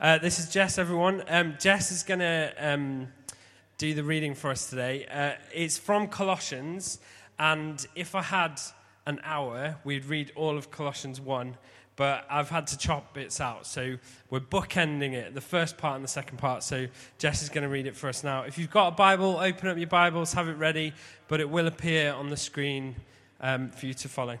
Uh, this is Jess, everyone. Um, Jess is going to um, do the reading for us today. Uh, it's from Colossians, and if I had an hour, we'd read all of Colossians 1, but I've had to chop bits out. So we're bookending it, the first part and the second part. So Jess is going to read it for us now. If you've got a Bible, open up your Bibles, have it ready, but it will appear on the screen um, for you to follow.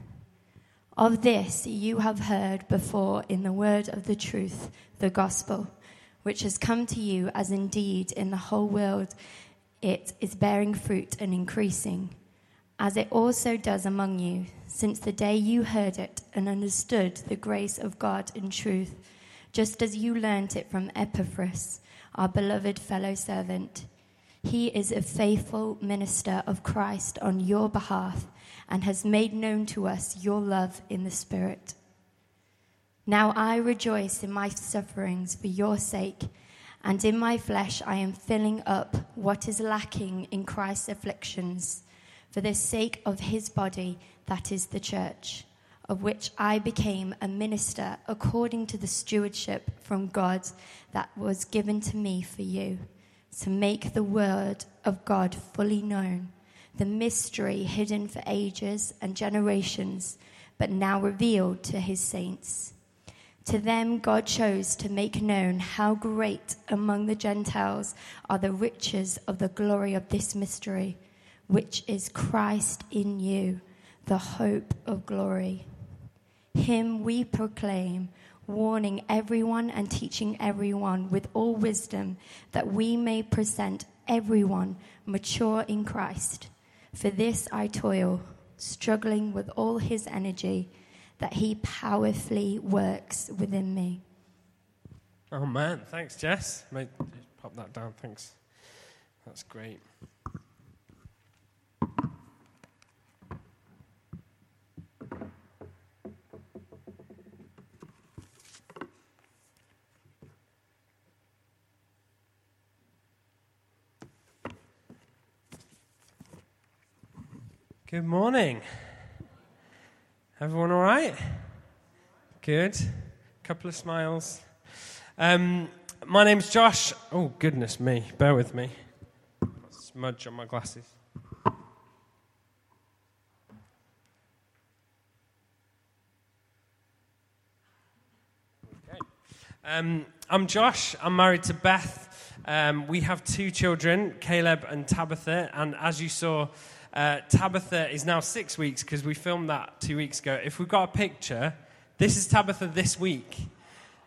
Of this you have heard before in the word of the truth, the gospel, which has come to you as indeed in the whole world it is bearing fruit and increasing, as it also does among you, since the day you heard it and understood the grace of God in truth, just as you learnt it from Epaphras, our beloved fellow servant. He is a faithful minister of Christ on your behalf and has made known to us your love in the Spirit. Now I rejoice in my sufferings for your sake, and in my flesh I am filling up what is lacking in Christ's afflictions for the sake of his body, that is the church, of which I became a minister according to the stewardship from God that was given to me for you, to make the word of God fully known the mystery hidden for ages and generations, but now revealed to his saints. To them, God chose to make known how great among the Gentiles are the riches of the glory of this mystery, which is Christ in you, the hope of glory. Him we proclaim, warning everyone and teaching everyone with all wisdom, that we may present everyone mature in Christ. For this I toil, struggling with all his energy that he powerfully works within me. Oh man, thanks, Jess. Mate, pop that down, thanks. That's great. Good morning. Everyone all right? Good. A Couple of smiles. Um, my name's Josh. Oh, goodness me. Bear with me. Smudge on my glasses. Okay. Um, I'm Josh. I'm married to Beth. Um, we have two children, Caleb and Tabitha. And as you saw, uh, Tabitha is now six weeks because we filmed that two weeks ago. If we've got a picture, this is Tabitha this week.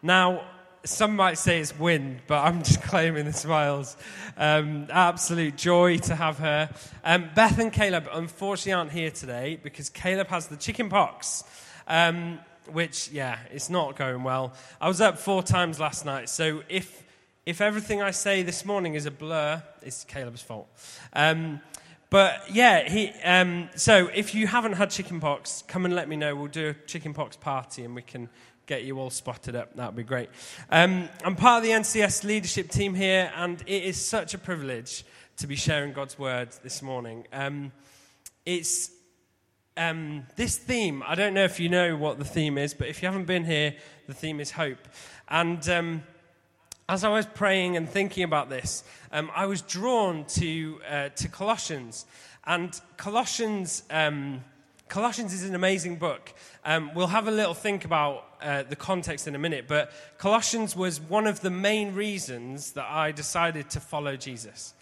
Now, some might say it's wind, but I'm just claiming the smiles. Um, absolute joy to have her. Um, Beth and Caleb unfortunately aren't here today because Caleb has the chicken pox. Um, which, yeah, it's not going well. I was up four times last night, so if if everything I say this morning is a blur, it's Caleb's fault. Um, but yeah, he, um, so if you haven't had chickenpox, come and let me know. We'll do a chickenpox party and we can get you all spotted up. That would be great. Um, I'm part of the NCS leadership team here, and it is such a privilege to be sharing God's word this morning. Um, it's um, this theme. I don't know if you know what the theme is, but if you haven't been here, the theme is hope. And um, as I was praying and thinking about this, um, I was drawn to, uh, to Colossians. And Colossians, um, Colossians is an amazing book. Um, we'll have a little think about uh, the context in a minute, but Colossians was one of the main reasons that I decided to follow Jesus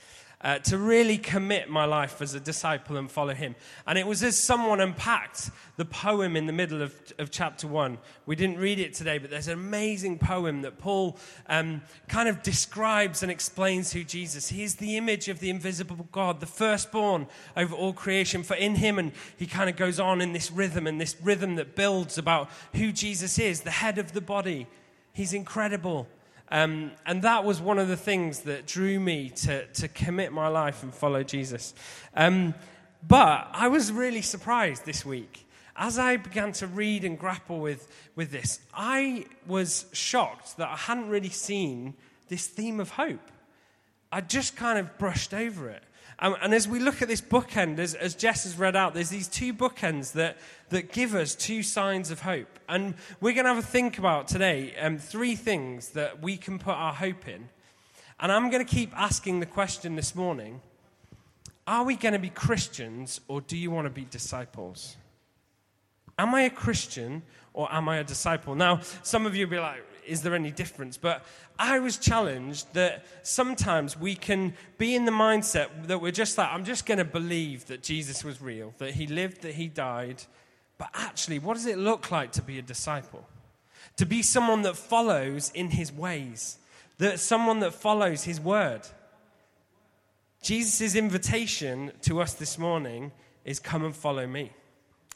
uh, to really commit my life as a disciple and follow him. And it was as someone unpacked the poem in the middle of, of chapter one. We didn't read it today, but there's an amazing poem that Paul um, kind of describes and explains who Jesus. He is the image of the invisible God, the firstborn over all creation. For in him, and he kind of goes on in this rhythm and this rhythm that builds about who Jesus is, the head of the body He's incredible. Um, and that was one of the things that drew me to, to commit my life and follow Jesus. Um, but I was really surprised this week. As I began to read and grapple with, with this, I was shocked that I hadn't really seen this theme of hope. I just kind of brushed over it. Um, and as we look at this bookend, as, as Jess has read out, there's these two bookends that, that give us two signs of hope. And we're going to have a think about today um, three things that we can put our hope in. And I'm going to keep asking the question this morning Are we going to be Christians or do you want to be disciples? Am I a Christian or am I a disciple? Now, some of you will be like, is there any difference? But I was challenged that sometimes we can be in the mindset that we're just like, I'm just going to believe that Jesus was real, that he lived, that he died. But actually, what does it look like to be a disciple? To be someone that follows in his ways, that someone that follows his word. Jesus' invitation to us this morning is come and follow me.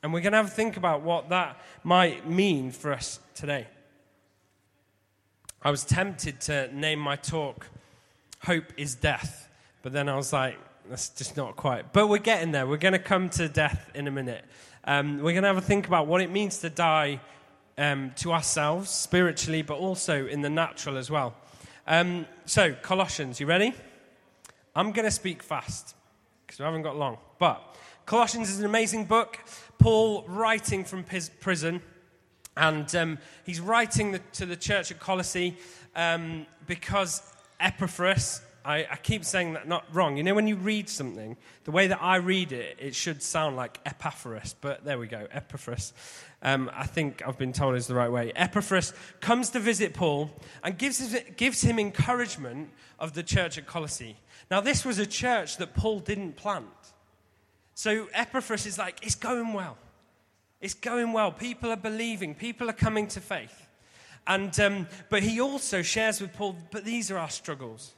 And we're going to have a think about what that might mean for us today. I was tempted to name my talk Hope is Death, but then I was like, that's just not quite. But we're getting there. We're going to come to death in a minute. Um, we're going to have a think about what it means to die um, to ourselves spiritually, but also in the natural as well. Um, so, Colossians, you ready? I'm going to speak fast because we haven't got long. But Colossians is an amazing book. Paul writing from prison and um, he's writing the, to the church at Colossae um, because Epaphras, I, I, keep saying that not wrong. You know, when you read something, the way that I read it, it should sound like Epaphras, but there we go, Epaphras. Um, I think I've been told is the right way. Epaphras comes to visit Paul and gives, gives him encouragement of the church at Colossae. Now, this was a church that Paul didn't plant. So Epaphras is like, it's going well. It's going well. People are believing, people are coming to faith. And, um, but he also shares with Paul, but these are our struggles.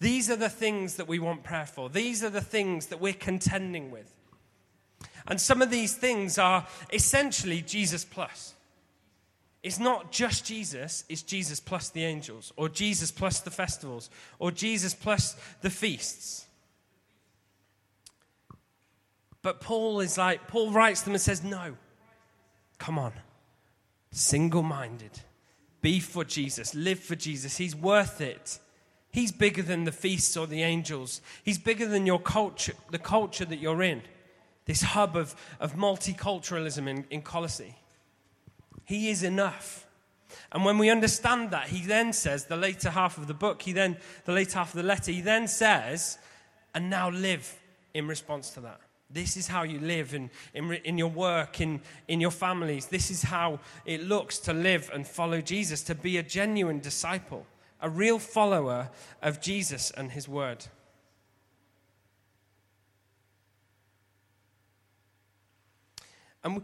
These are the things that we want prayer for. These are the things that we're contending with. And some of these things are essentially Jesus plus. It's not just Jesus, it's Jesus plus the angels, or Jesus plus the festivals, or Jesus plus the feasts. But Paul is like, Paul writes them and says, no, Come on. Single minded. Be for Jesus. Live for Jesus. He's worth it. He's bigger than the feasts or the angels. He's bigger than your culture, the culture that you're in. This hub of, of multiculturalism in, in Colossae. He is enough. And when we understand that, he then says, the later half of the book, he then, the later half of the letter, he then says, and now live in response to that. This is how you live in, in, in, your work, in, in your families. This is how it looks to live and follow Jesus, to be a genuine disciple, a real follower of Jesus and his word. And we,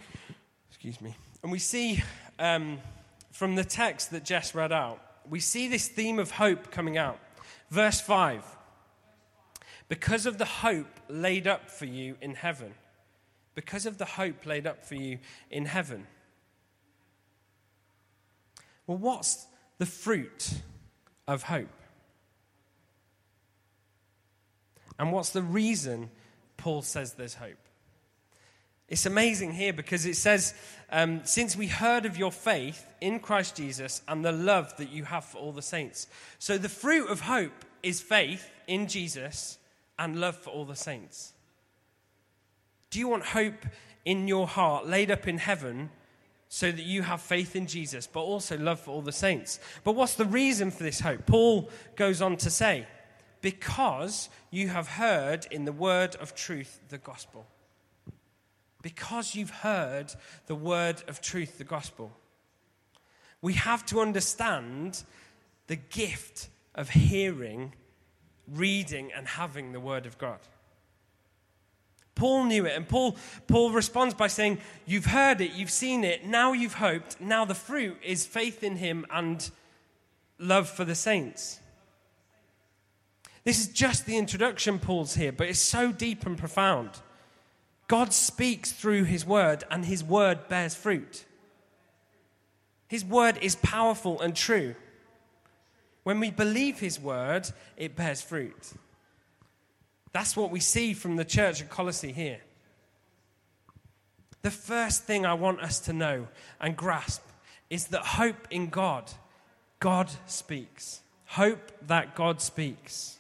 excuse me. And we see um, from the text that Jess read out, we see this theme of hope coming out. Verse 5 because of the hope laid up for you in heaven. Because of the hope laid up for you in heaven. Well, what's the fruit of hope? And what's the reason Paul says there's hope? It's amazing here because it says, um, since we heard of your faith in Christ Jesus and the love that you have for all the saints. So the fruit of hope is faith in Jesus and love for all the saints? Do you want hope in your heart laid up in heaven so that you have faith in Jesus, but also love for all the saints? But what's the reason for this hope? Paul goes on to say, Because you have heard in the word of truth the gospel. Because you've heard the word of truth, the gospel. We have to understand the gift of hearing reading and having the Word of God. Paul knew it, and Paul, Paul responds by saying, You've heard it, you've seen it, now you've hoped, now the fruit is faith in Him and love for the saints. This is just the introduction, Paul's here, but it's so deep and profound. God speaks through His Word, and His Word bears fruit. His word is powerful and true. When we believe His word, it bears fruit. That's what we see from the church at Colossae here. The first thing I want us to know and grasp is that hope in God, God speaks. Hope that God speaks.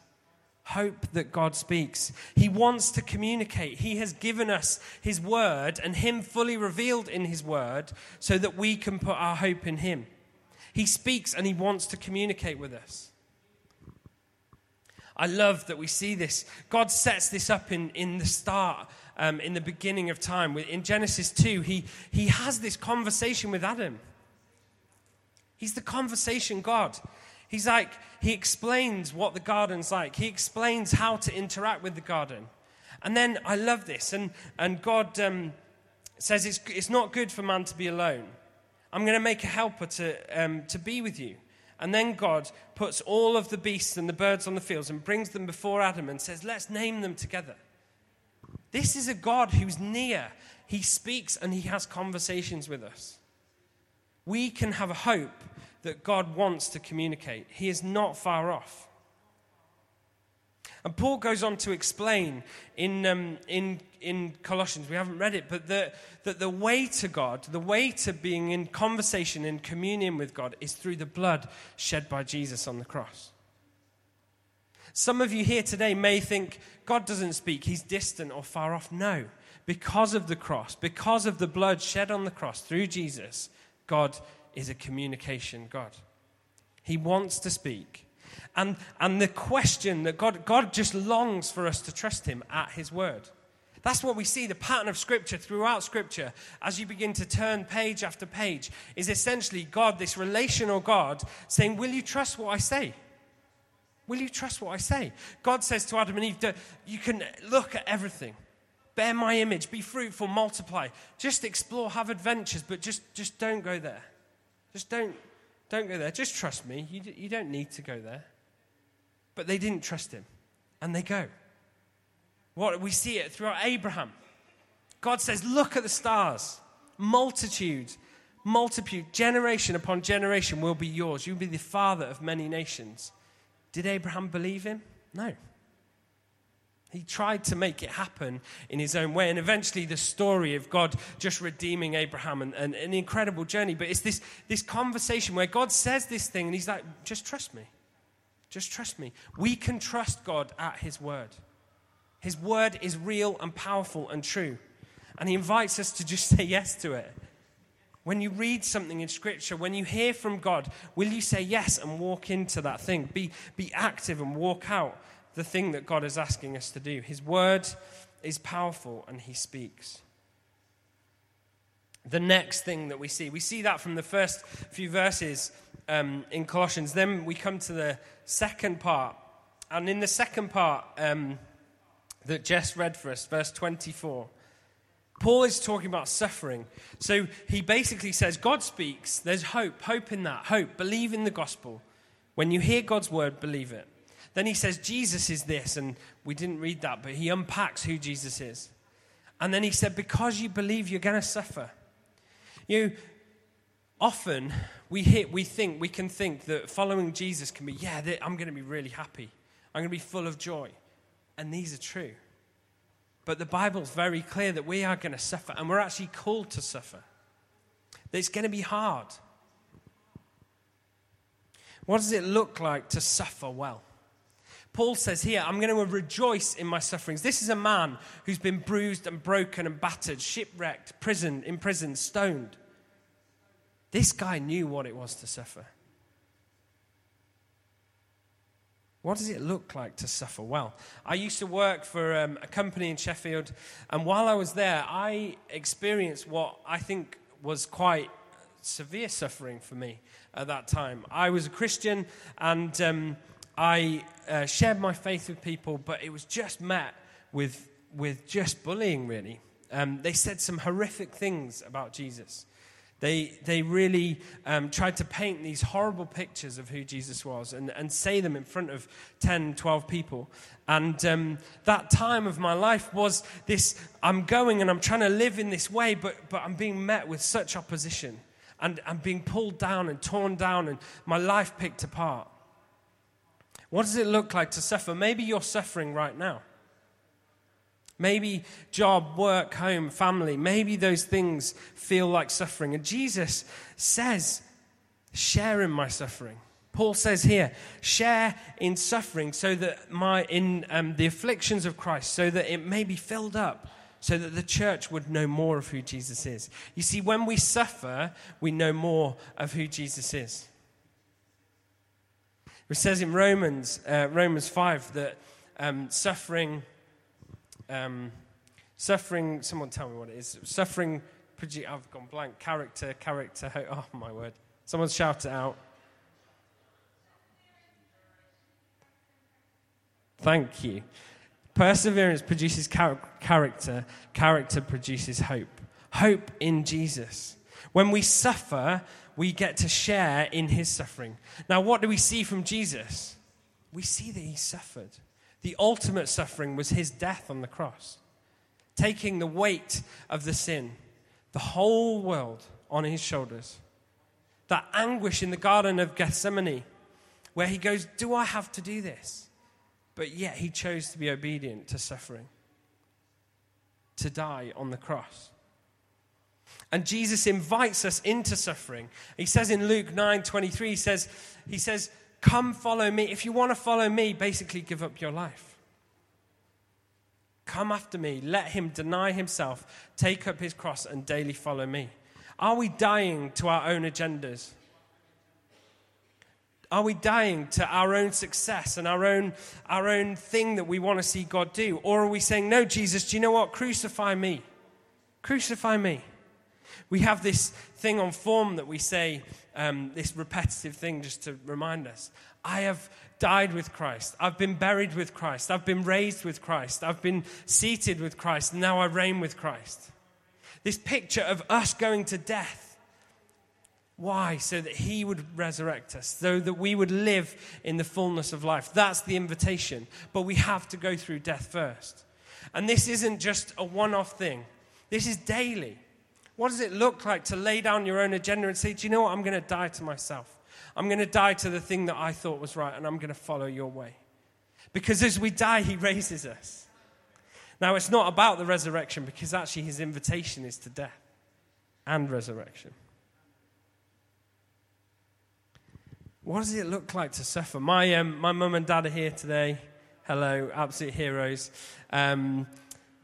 Hope that God speaks. He wants to communicate. He has given us His word and Him fully revealed in His word so that we can put our hope in Him. He speaks and He wants to communicate with us. I love that we see this. God sets this up in, in the start, um, in the beginning of time. In Genesis 2, he, he has this conversation with Adam. He's the conversation God. He's like, he explains what the garden's like, he explains how to interact with the garden. And then I love this. And, and God um, says it's, it's not good for man to be alone. I'm going to make a helper to, um, to be with you. And then God puts all of the beasts and the birds on the fields and brings them before Adam and says, Let's name them together. This is a God who's near. He speaks and he has conversations with us. We can have a hope that God wants to communicate, He is not far off. And Paul goes on to explain in, um, in, in Colossians, we haven't read it, but the, that the way to God, the way to being in conversation, in communion with God, is through the blood shed by Jesus on the cross. Some of you here today may think God doesn't speak, he's distant or far off. No, because of the cross, because of the blood shed on the cross through Jesus, God is a communication God. He wants to speak. And, and the question that God, God just longs for us to trust Him at His word. That's what we see the pattern of Scripture throughout Scripture as you begin to turn page after page is essentially God, this relational God, saying, Will you trust what I say? Will you trust what I say? God says to Adam and Eve, You can look at everything. Bear my image, be fruitful, multiply. Just explore, have adventures, but just, just don't go there. Just don't, don't go there. Just trust me. You, you don't need to go there. But they didn't trust him, and they go. What we see it throughout Abraham. God says, Look at the stars. Multitude, multitude, generation upon generation will be yours. You'll be the father of many nations. Did Abraham believe him? No. He tried to make it happen in his own way. And eventually, the story of God just redeeming Abraham and, and, an incredible journey. But it's this, this conversation where God says this thing and he's like, just trust me. Just trust me. We can trust God at his word. His word is real and powerful and true. And he invites us to just say yes to it. When you read something in Scripture, when you hear from God, will you say yes and walk into that thing? Be, be active and walk out the thing that God is asking us to do. His word is powerful and he speaks. The next thing that we see, we see that from the first few verses um, in Colossians. Then we come to the second part. And in the second part um, that Jess read for us, verse 24, Paul is talking about suffering. So he basically says, God speaks. There's hope. Hope in that. Hope. Believe in the gospel. When you hear God's word, believe it. Then he says, Jesus is this. And we didn't read that, but he unpacks who Jesus is. And then he said, Because you believe, you're going to suffer. You often we hit, we think, we can think that following Jesus can be, yeah, I'm going to be really happy. I'm going to be full of joy. And these are true. But the Bible's very clear that we are going to suffer, and we're actually called to suffer. That it's going to be hard. What does it look like to suffer well? Paul says here, I'm going to rejoice in my sufferings. This is a man who's been bruised and broken and battered, shipwrecked, prison, imprisoned, stoned. This guy knew what it was to suffer. What does it look like to suffer well? I used to work for um, a company in Sheffield, and while I was there, I experienced what I think was quite severe suffering for me at that time. I was a Christian, and um, I uh, shared my faith with people, but it was just met with, with just bullying, really. Um, they said some horrific things about Jesus. They, they really um, tried to paint these horrible pictures of who Jesus was and, and say them in front of 10, 12 people. And um, that time of my life was this I'm going and I'm trying to live in this way, but, but I'm being met with such opposition. and, and being pulled down and torn down and my life picked apart. What does it look like to suffer? Maybe you're suffering right now. Maybe job, work, home, family, maybe those things feel like suffering. And Jesus says, share in my suffering. Paul says here, share in suffering so that my, in um, the afflictions of Christ, so that it may be filled up, so that the church would know more of who Jesus is. You see, when we suffer, we know more of who Jesus is. It says in Romans, uh, Romans 5 that um, suffering, um, suffering, someone tell me what it is. Suffering, I've gone blank. Character, character, oh my word. Someone shout it out. Thank you. Perseverance produces char- character, character produces hope. Hope in Jesus. When we suffer, we get to share in his suffering. Now, what do we see from Jesus? We see that he suffered. The ultimate suffering was his death on the cross, taking the weight of the sin, the whole world on his shoulders. That anguish in the Garden of Gethsemane, where he goes, Do I have to do this? But yet he chose to be obedient to suffering, to die on the cross. And Jesus invites us into suffering. He says in Luke 9 23, he says, he says, Come follow me. If you want to follow me, basically give up your life. Come after me. Let him deny himself, take up his cross, and daily follow me. Are we dying to our own agendas? Are we dying to our own success and our own, our own thing that we want to see God do? Or are we saying, No, Jesus, do you know what? Crucify me. Crucify me. We have this thing on form that we say, um, this repetitive thing just to remind us. I have died with Christ. I've been buried with Christ. I've been raised with Christ. I've been seated with Christ. And now I reign with Christ. This picture of us going to death why? So that he would resurrect us, so that we would live in the fullness of life. That's the invitation. But we have to go through death first. And this isn't just a one off thing, this is daily. What does it look like to lay down your own agenda and say, Do you know what? I'm going to die to myself. I'm going to die to the thing that I thought was right, and I'm going to follow your way. Because as we die, he raises us. Now, it's not about the resurrection, because actually his invitation is to death and resurrection. What does it look like to suffer? My, um, my mum and dad are here today. Hello, absolute heroes. Um,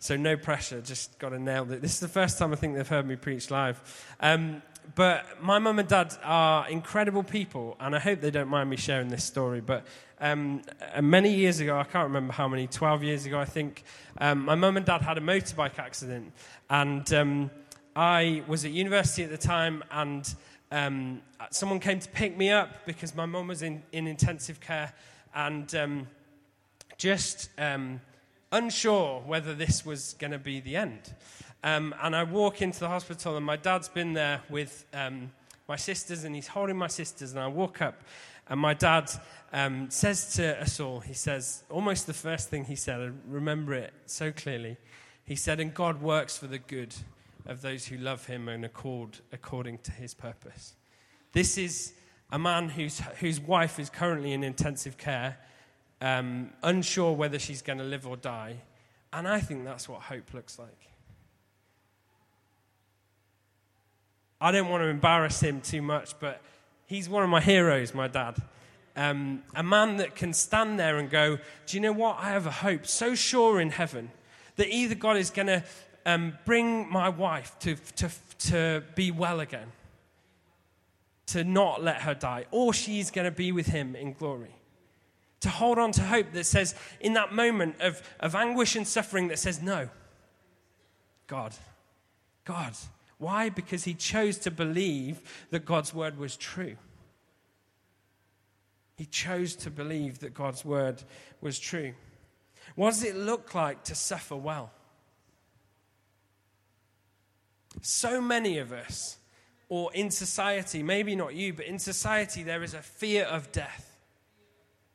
so no pressure, just got to nail it. This is the first time I think they've heard me preach live. Um, but my mum and dad are incredible people, and I hope they don't mind me sharing this story. But um, uh, many years ago, I can't remember how many, 12 years ago, I think, um, my mum and dad had a motorbike accident. And um, I was at university at the time, and um, someone came to pick me up because my mum was in, in intensive care and um, just um, unsure whether this was going to be the end. Um, and I walk into the hospital, and my dad's been there with um, my sisters, and he's holding my sisters. And I walk up, and my dad um, says to us all, he says, almost the first thing he said, I remember it so clearly. He said, And God works for the good of those who love him and accord according to his purpose. This is a man whose, whose wife is currently in intensive care, um, unsure whether she's going to live or die. And I think that's what hope looks like. I don't want to embarrass him too much, but he's one of my heroes, my dad. Um, a man that can stand there and go, Do you know what? I have a hope so sure in heaven that either God is going to um, bring my wife to, to, to be well again, to not let her die, or she's going to be with him in glory. To hold on to hope that says, in that moment of, of anguish and suffering, that says, no, God, God. Why? Because he chose to believe that God's word was true. He chose to believe that God's word was true. What does it look like to suffer well? So many of us, or in society, maybe not you, but in society, there is a fear of death.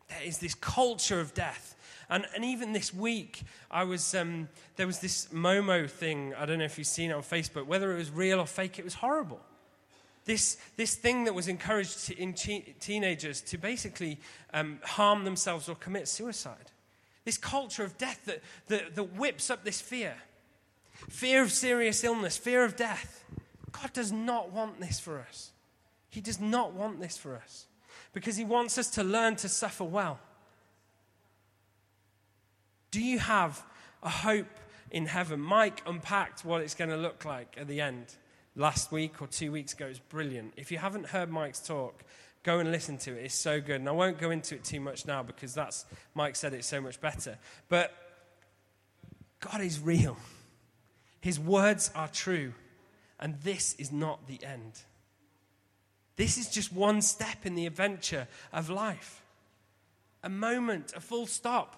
There is this culture of death. And, and even this week, I was, um, there was this Momo thing. I don't know if you've seen it on Facebook. Whether it was real or fake, it was horrible. this, this thing that was encouraged to, in te- teenagers to basically um, harm themselves or commit suicide. This culture of death that, that, that whips up this fear fear of serious illness, fear of death. God does not want this for us. He does not want this for us because He wants us to learn to suffer well. Do you have a hope in heaven? Mike unpacked what it's going to look like at the end last week or two weeks ago. It's brilliant. If you haven't heard Mike's talk, go and listen to it. It's so good. And I won't go into it too much now because that's Mike said it so much better. But God is real. His words are true. And this is not the end. This is just one step in the adventure of life. A moment, a full stop,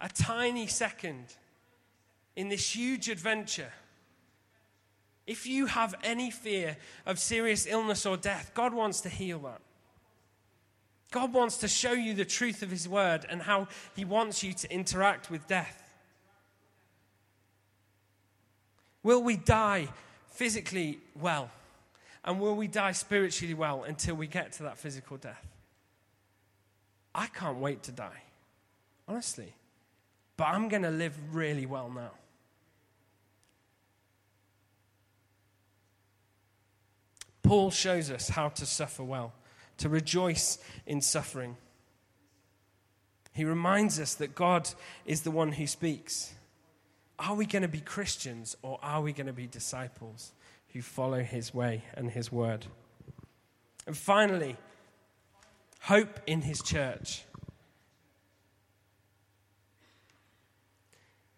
a tiny second in this huge adventure. If you have any fear of serious illness or death, God wants to heal that. God wants to show you the truth of His word and how He wants you to interact with death. Will we die physically well? And will we die spiritually well until we get to that physical death? I can't wait to die, honestly. But I'm going to live really well now. Paul shows us how to suffer well, to rejoice in suffering. He reminds us that God is the one who speaks. Are we going to be Christians or are we going to be disciples who follow his way and his word? And finally, hope in his church.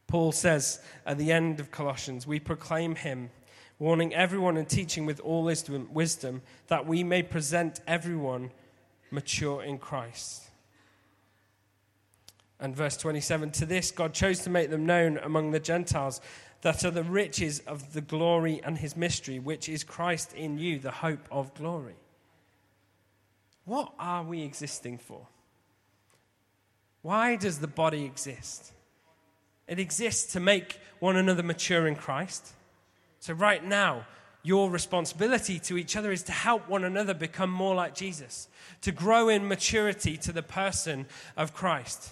Paul says at the end of Colossians, we proclaim him, warning everyone and teaching with all wisdom, that we may present everyone mature in Christ. And verse 27 To this God chose to make them known among the Gentiles that are the riches of the glory and his mystery, which is Christ in you, the hope of glory. What are we existing for? Why does the body exist? It exists to make one another mature in Christ. So, right now, your responsibility to each other is to help one another become more like Jesus, to grow in maturity to the person of Christ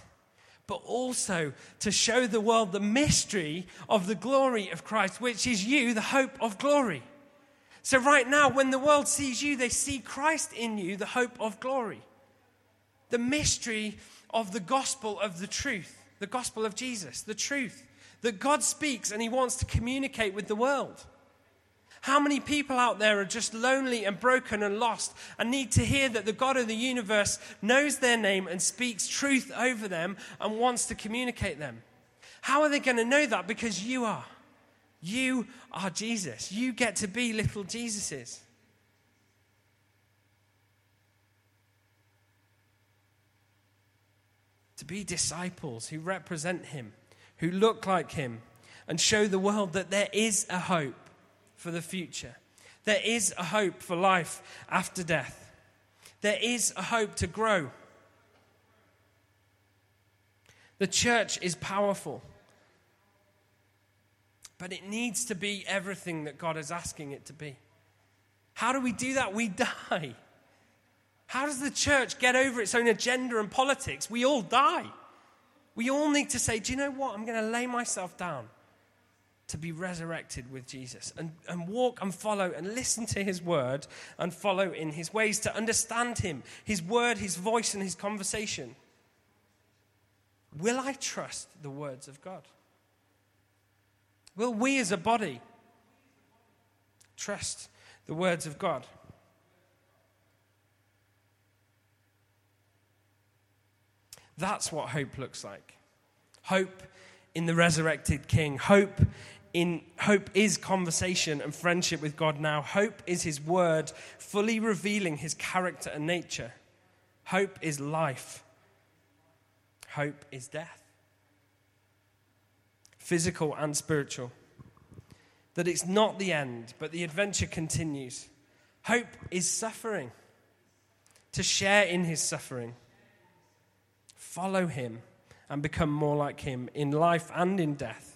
but also to show the world the mystery of the glory of Christ, which is you, the hope of glory. So, right now, when the world sees you, they see Christ in you, the hope of glory. The mystery of the gospel of the truth, the gospel of Jesus, the truth that God speaks and He wants to communicate with the world. How many people out there are just lonely and broken and lost and need to hear that the God of the universe knows their name and speaks truth over them and wants to communicate them? How are they going to know that? Because you are. You are Jesus. You get to be little Jesuses. To be disciples who represent Him, who look like Him, and show the world that there is a hope for the future. There is a hope for life after death. There is a hope to grow. The church is powerful, but it needs to be everything that God is asking it to be. How do we do that? We die. How does the church get over its own agenda and politics? We all die. We all need to say, do you know what? I'm going to lay myself down to be resurrected with Jesus and, and walk and follow and listen to his word and follow in his ways to understand him, his word, his voice, and his conversation. Will I trust the words of God? Will we as a body trust the words of God? That's what hope looks like. Hope in the resurrected King. Hope in hope is conversation and friendship with God now. Hope is his word fully revealing his character and nature. Hope is life. Hope is death. Physical and spiritual. That it's not the end, but the adventure continues. Hope is suffering. To share in his suffering. Follow him and become more like him in life and in death.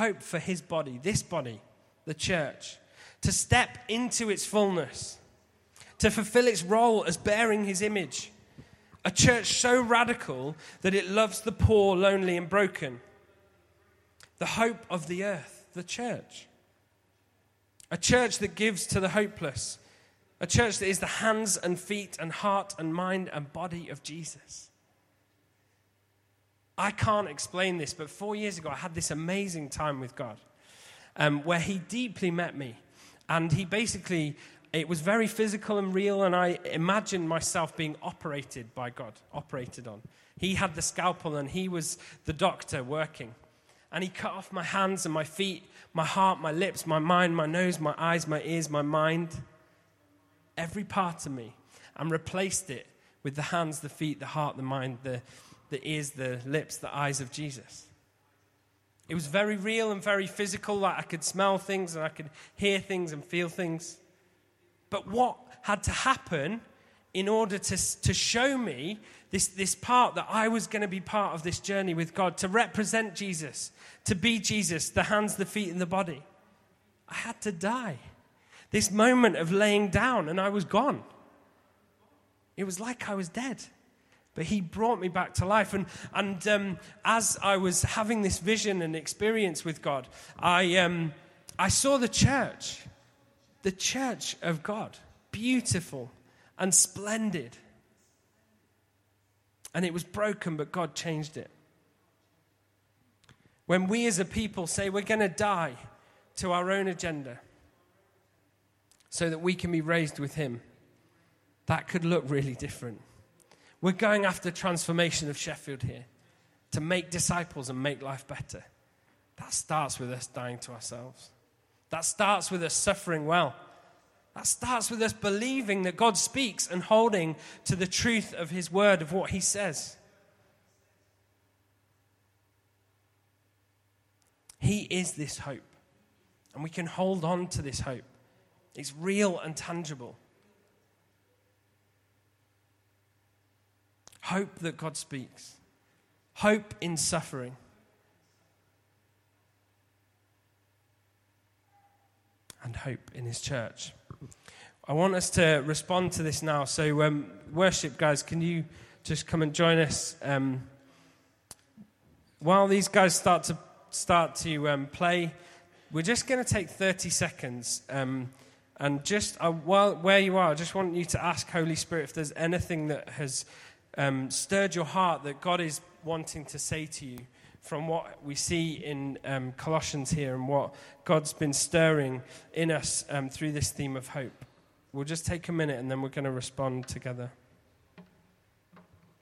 Hope for his body, this body, the church, to step into its fullness, to fulfill its role as bearing his image. A church so radical that it loves the poor, lonely, and broken. The hope of the earth, the church. A church that gives to the hopeless. A church that is the hands and feet and heart and mind and body of Jesus. I can't explain this, but four years ago I had this amazing time with God um, where He deeply met me. And He basically, it was very physical and real, and I imagined myself being operated by God, operated on. He had the scalpel, and He was the doctor working. And He cut off my hands and my feet, my heart, my lips, my mind, my nose, my eyes, my ears, my mind, every part of me, and replaced it with the hands, the feet, the heart, the mind, the the ears, the lips, the eyes of Jesus. It was very real and very physical, like I could smell things and I could hear things and feel things. But what had to happen in order to, to show me this, this part that I was going to be part of this journey with God, to represent Jesus, to be Jesus, the hands, the feet, and the body? I had to die. This moment of laying down, and I was gone. It was like I was dead. But he brought me back to life. And, and um, as I was having this vision and experience with God, I, um, I saw the church, the church of God, beautiful and splendid. And it was broken, but God changed it. When we as a people say we're going to die to our own agenda so that we can be raised with Him, that could look really different. We're going after transformation of Sheffield here to make disciples and make life better. That starts with us dying to ourselves. That starts with us suffering well. That starts with us believing that God speaks and holding to the truth of His word, of what He says. He is this hope, and we can hold on to this hope. It's real and tangible. Hope that God speaks. Hope in suffering. And hope in His church. I want us to respond to this now. So, um, worship guys, can you just come and join us? Um, while these guys start to start to um, play, we're just going to take 30 seconds. Um, and just uh, while, where you are, I just want you to ask Holy Spirit if there's anything that has um, stirred your heart that God is wanting to say to you from what we see in um, Colossians here and what God's been stirring in us um, through this theme of hope. We'll just take a minute and then we're going to respond together.